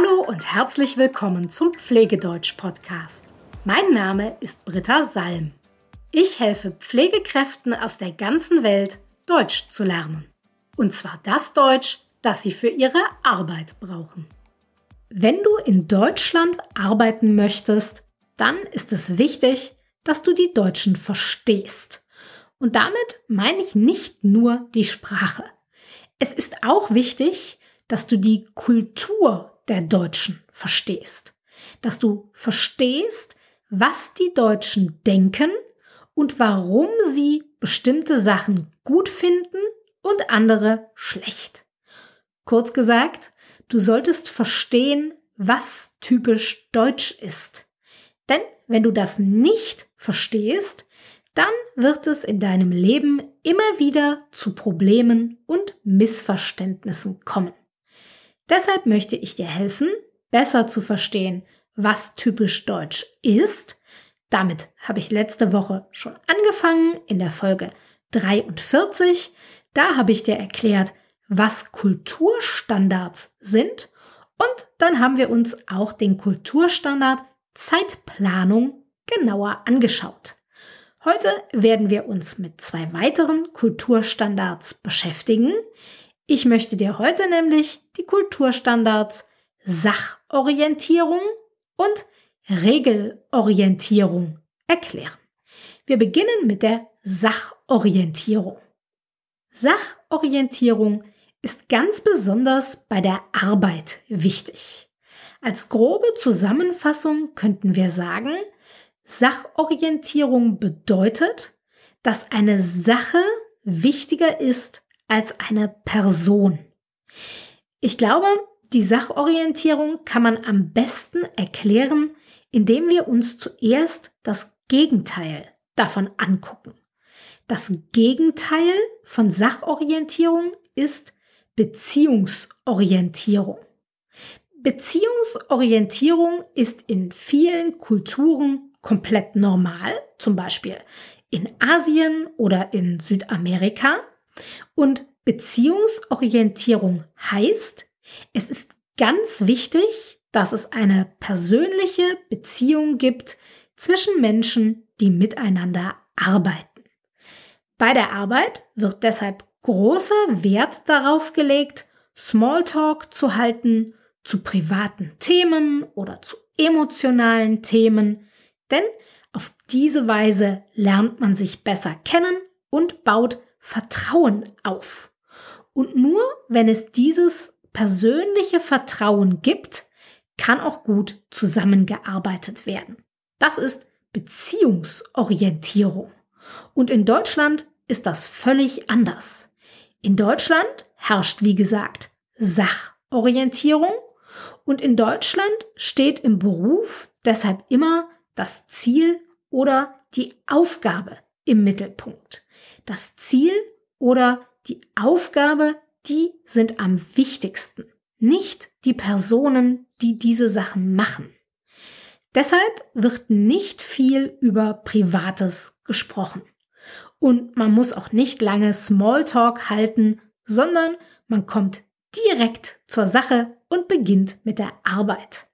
Hallo und herzlich willkommen zum Pflegedeutsch-Podcast. Mein Name ist Britta Salm. Ich helfe Pflegekräften aus der ganzen Welt, Deutsch zu lernen. Und zwar das Deutsch, das sie für ihre Arbeit brauchen. Wenn du in Deutschland arbeiten möchtest, dann ist es wichtig, dass du die Deutschen verstehst. Und damit meine ich nicht nur die Sprache. Es ist auch wichtig, dass du die Kultur der Deutschen verstehst. Dass du verstehst, was die Deutschen denken und warum sie bestimmte Sachen gut finden und andere schlecht. Kurz gesagt, du solltest verstehen, was typisch deutsch ist. Denn wenn du das nicht verstehst, dann wird es in deinem Leben immer wieder zu Problemen und Missverständnissen kommen. Deshalb möchte ich dir helfen, besser zu verstehen, was typisch deutsch ist. Damit habe ich letzte Woche schon angefangen in der Folge 43. Da habe ich dir erklärt, was Kulturstandards sind. Und dann haben wir uns auch den Kulturstandard Zeitplanung genauer angeschaut. Heute werden wir uns mit zwei weiteren Kulturstandards beschäftigen. Ich möchte dir heute nämlich die Kulturstandards Sachorientierung und Regelorientierung erklären. Wir beginnen mit der Sachorientierung. Sachorientierung ist ganz besonders bei der Arbeit wichtig. Als grobe Zusammenfassung könnten wir sagen, Sachorientierung bedeutet, dass eine Sache wichtiger ist als eine Person. Ich glaube, die Sachorientierung kann man am besten erklären, indem wir uns zuerst das Gegenteil davon angucken. Das Gegenteil von Sachorientierung ist Beziehungsorientierung. Beziehungsorientierung ist in vielen Kulturen komplett normal, zum Beispiel in Asien oder in Südamerika. Und Beziehungsorientierung heißt, es ist ganz wichtig, dass es eine persönliche Beziehung gibt zwischen Menschen, die miteinander arbeiten. Bei der Arbeit wird deshalb großer Wert darauf gelegt, Smalltalk zu halten zu privaten Themen oder zu emotionalen Themen, denn auf diese Weise lernt man sich besser kennen und baut Vertrauen auf. Und nur wenn es dieses persönliche Vertrauen gibt, kann auch gut zusammengearbeitet werden. Das ist Beziehungsorientierung. Und in Deutschland ist das völlig anders. In Deutschland herrscht, wie gesagt, Sachorientierung und in Deutschland steht im Beruf deshalb immer das Ziel oder die Aufgabe im Mittelpunkt. Das Ziel oder die Aufgabe, die sind am wichtigsten, nicht die Personen, die diese Sachen machen. Deshalb wird nicht viel über Privates gesprochen. Und man muss auch nicht lange Smalltalk halten, sondern man kommt direkt zur Sache und beginnt mit der Arbeit.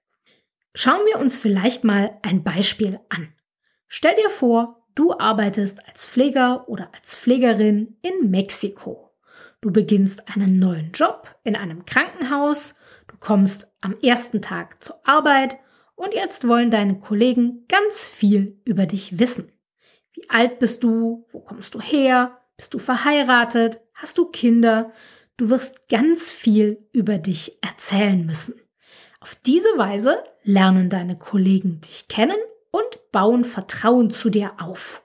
Schauen wir uns vielleicht mal ein Beispiel an. Stell dir vor, du arbeitest als Pfleger oder als Pflegerin in Mexiko. Du beginnst einen neuen Job in einem Krankenhaus, du kommst am ersten Tag zur Arbeit und jetzt wollen deine Kollegen ganz viel über dich wissen. Wie alt bist du? Wo kommst du her? Bist du verheiratet? Hast du Kinder? Du wirst ganz viel über dich erzählen müssen. Auf diese Weise lernen deine Kollegen dich kennen bauen Vertrauen zu dir auf.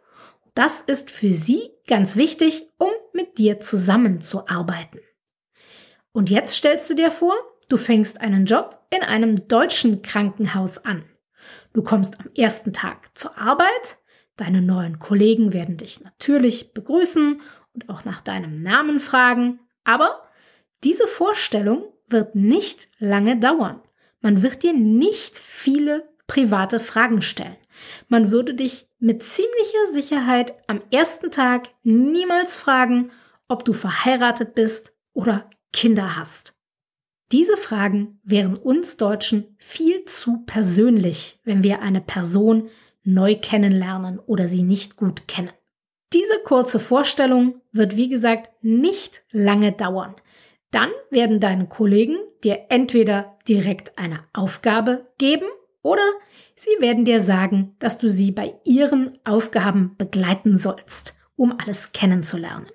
Das ist für sie ganz wichtig, um mit dir zusammenzuarbeiten. Und jetzt stellst du dir vor, du fängst einen Job in einem deutschen Krankenhaus an. Du kommst am ersten Tag zur Arbeit, deine neuen Kollegen werden dich natürlich begrüßen und auch nach deinem Namen fragen, aber diese Vorstellung wird nicht lange dauern. Man wird dir nicht viele private Fragen stellen. Man würde dich mit ziemlicher Sicherheit am ersten Tag niemals fragen, ob du verheiratet bist oder Kinder hast. Diese Fragen wären uns Deutschen viel zu persönlich, wenn wir eine Person neu kennenlernen oder sie nicht gut kennen. Diese kurze Vorstellung wird, wie gesagt, nicht lange dauern. Dann werden deine Kollegen dir entweder direkt eine Aufgabe geben oder sie werden dir sagen, dass du sie bei ihren Aufgaben begleiten sollst, um alles kennenzulernen.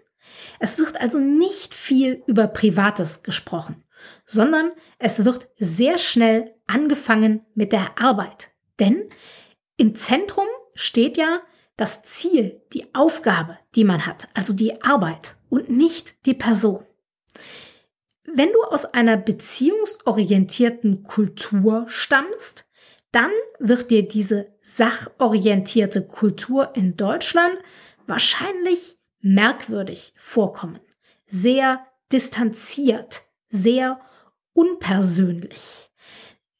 Es wird also nicht viel über Privates gesprochen, sondern es wird sehr schnell angefangen mit der Arbeit. Denn im Zentrum steht ja das Ziel, die Aufgabe, die man hat, also die Arbeit und nicht die Person. Wenn du aus einer beziehungsorientierten Kultur stammst, dann wird dir diese sachorientierte Kultur in Deutschland wahrscheinlich merkwürdig vorkommen, sehr distanziert, sehr unpersönlich.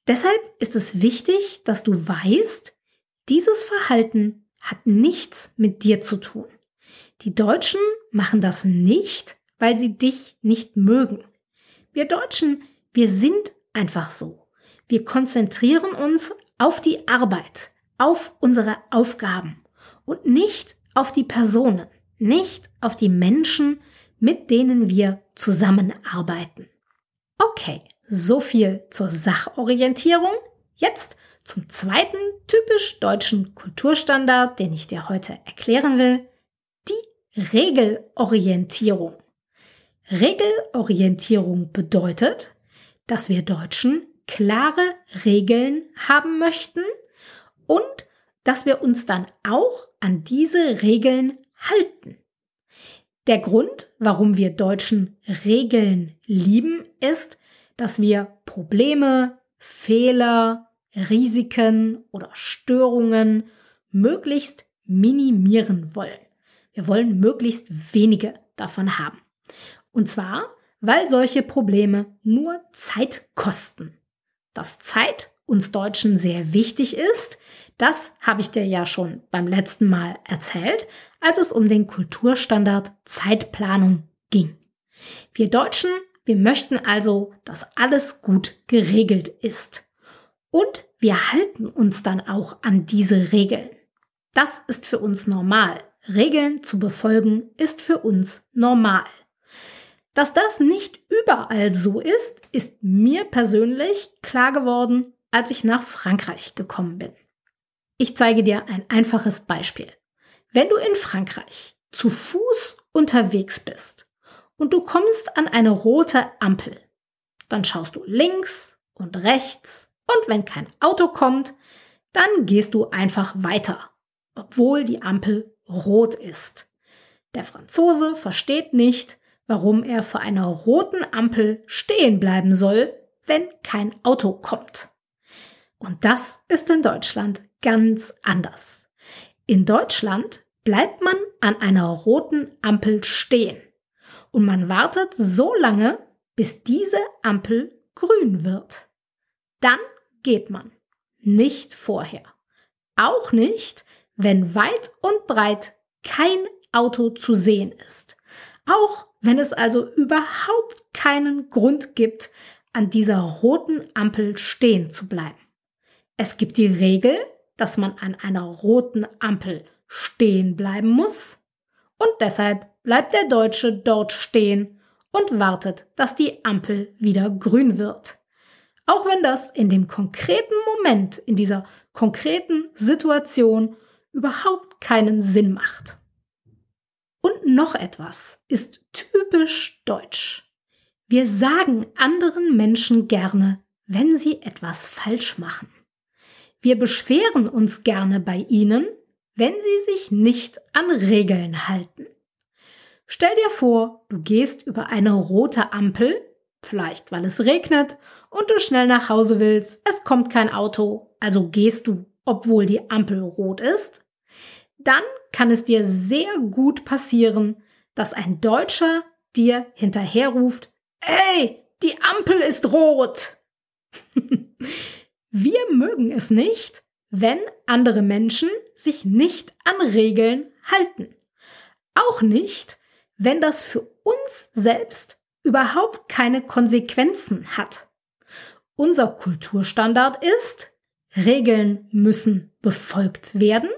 Deshalb ist es wichtig, dass du weißt, dieses Verhalten hat nichts mit dir zu tun. Die Deutschen machen das nicht, weil sie dich nicht mögen. Wir Deutschen, wir sind einfach so. Wir konzentrieren uns auf die Arbeit, auf unsere Aufgaben und nicht auf die Personen, nicht auf die Menschen, mit denen wir zusammenarbeiten. Okay, so viel zur Sachorientierung. Jetzt zum zweiten typisch deutschen Kulturstandard, den ich dir heute erklären will, die Regelorientierung. Regelorientierung bedeutet, dass wir Deutschen klare Regeln haben möchten und dass wir uns dann auch an diese Regeln halten. Der Grund, warum wir Deutschen Regeln lieben, ist, dass wir Probleme, Fehler, Risiken oder Störungen möglichst minimieren wollen. Wir wollen möglichst wenige davon haben. Und zwar, weil solche Probleme nur Zeit kosten. Dass Zeit uns Deutschen sehr wichtig ist, das habe ich dir ja schon beim letzten Mal erzählt, als es um den Kulturstandard Zeitplanung ging. Wir Deutschen, wir möchten also, dass alles gut geregelt ist. Und wir halten uns dann auch an diese Regeln. Das ist für uns normal. Regeln zu befolgen ist für uns normal. Dass das nicht überall so ist, ist mir persönlich klar geworden, als ich nach Frankreich gekommen bin. Ich zeige dir ein einfaches Beispiel. Wenn du in Frankreich zu Fuß unterwegs bist und du kommst an eine rote Ampel, dann schaust du links und rechts und wenn kein Auto kommt, dann gehst du einfach weiter, obwohl die Ampel rot ist. Der Franzose versteht nicht, warum er vor einer roten Ampel stehen bleiben soll, wenn kein Auto kommt. Und das ist in Deutschland ganz anders. In Deutschland bleibt man an einer roten Ampel stehen und man wartet so lange, bis diese Ampel grün wird. Dann geht man. Nicht vorher. Auch nicht, wenn weit und breit kein Auto zu sehen ist. Auch wenn es also überhaupt keinen Grund gibt, an dieser roten Ampel stehen zu bleiben. Es gibt die Regel, dass man an einer roten Ampel stehen bleiben muss und deshalb bleibt der Deutsche dort stehen und wartet, dass die Ampel wieder grün wird. Auch wenn das in dem konkreten Moment, in dieser konkreten Situation überhaupt keinen Sinn macht. Und noch etwas ist typisch deutsch. Wir sagen anderen Menschen gerne, wenn sie etwas falsch machen. Wir beschweren uns gerne bei ihnen, wenn sie sich nicht an Regeln halten. Stell dir vor, du gehst über eine rote Ampel Vielleicht, weil es regnet und du schnell nach Hause willst, es kommt kein Auto, also gehst du, obwohl die Ampel rot ist. Dann kann es dir sehr gut passieren, dass ein Deutscher dir hinterherruft, Ey, die Ampel ist rot! Wir mögen es nicht, wenn andere Menschen sich nicht an Regeln halten. Auch nicht, wenn das für uns selbst überhaupt keine Konsequenzen hat. unser Kulturstandard ist, Regeln müssen befolgt werden,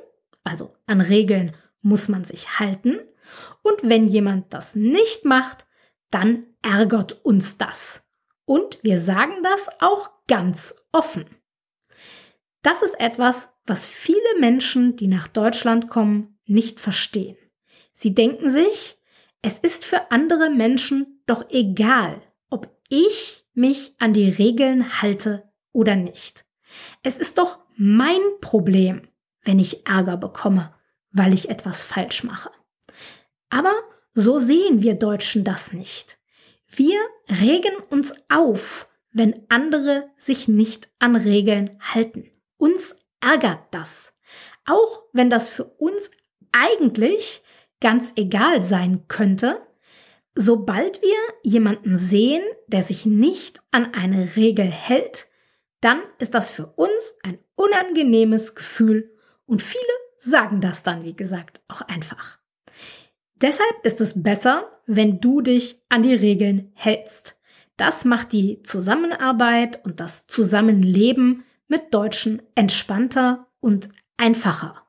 also an Regeln muss man sich halten, und wenn jemand das nicht macht, dann ärgert uns das. Und wir sagen das auch ganz offen. Das ist etwas, was viele Menschen, die nach Deutschland kommen, nicht verstehen. Sie denken sich, es ist für andere Menschen doch egal, ob ich mich an die Regeln halte oder nicht. Es ist doch mein Problem, wenn ich Ärger bekomme, weil ich etwas falsch mache. Aber so sehen wir Deutschen das nicht. Wir regen uns auf, wenn andere sich nicht an Regeln halten. Uns ärgert das. Auch wenn das für uns eigentlich ganz egal sein könnte, sobald wir jemanden sehen, der sich nicht an eine Regel hält, dann ist das für uns ein unangenehmes Gefühl und viele sagen das dann, wie gesagt, auch einfach. Deshalb ist es besser, wenn du dich an die Regeln hältst. Das macht die Zusammenarbeit und das Zusammenleben mit Deutschen entspannter und einfacher.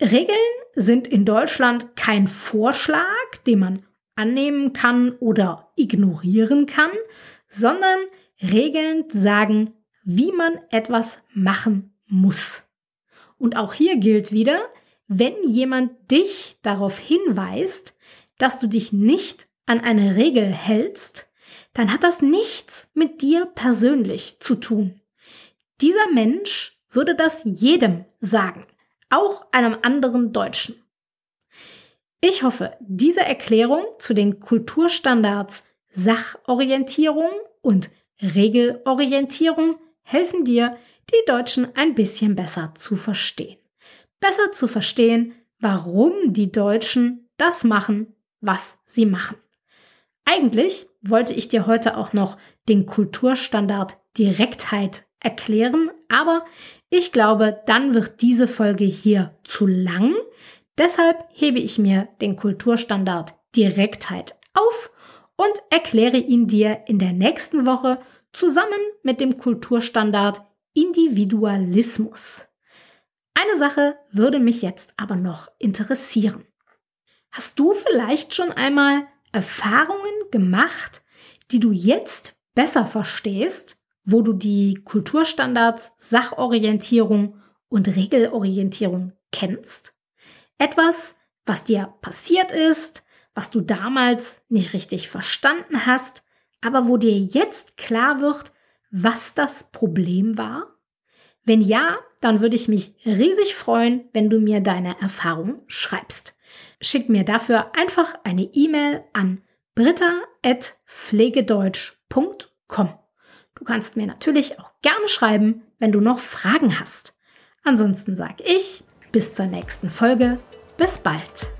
Regeln sind in Deutschland kein Vorschlag, den man annehmen kann oder ignorieren kann, sondern Regeln sagen, wie man etwas machen muss. Und auch hier gilt wieder, wenn jemand dich darauf hinweist, dass du dich nicht an eine Regel hältst, dann hat das nichts mit dir persönlich zu tun. Dieser Mensch würde das jedem sagen, auch einem anderen Deutschen. Ich hoffe, diese Erklärung zu den Kulturstandards Sachorientierung und Regelorientierung helfen dir, die Deutschen ein bisschen besser zu verstehen besser zu verstehen, warum die Deutschen das machen, was sie machen. Eigentlich wollte ich dir heute auch noch den Kulturstandard Direktheit erklären, aber ich glaube, dann wird diese Folge hier zu lang. Deshalb hebe ich mir den Kulturstandard Direktheit auf und erkläre ihn dir in der nächsten Woche zusammen mit dem Kulturstandard Individualismus. Eine Sache würde mich jetzt aber noch interessieren. Hast du vielleicht schon einmal Erfahrungen gemacht, die du jetzt besser verstehst, wo du die Kulturstandards, Sachorientierung und Regelorientierung kennst? Etwas, was dir passiert ist, was du damals nicht richtig verstanden hast, aber wo dir jetzt klar wird, was das Problem war? Wenn ja, dann würde ich mich riesig freuen, wenn du mir deine Erfahrung schreibst. Schick mir dafür einfach eine E-Mail an britta.pflegedeutsch.com. Du kannst mir natürlich auch gerne schreiben, wenn du noch Fragen hast. Ansonsten sage ich bis zur nächsten Folge. Bis bald.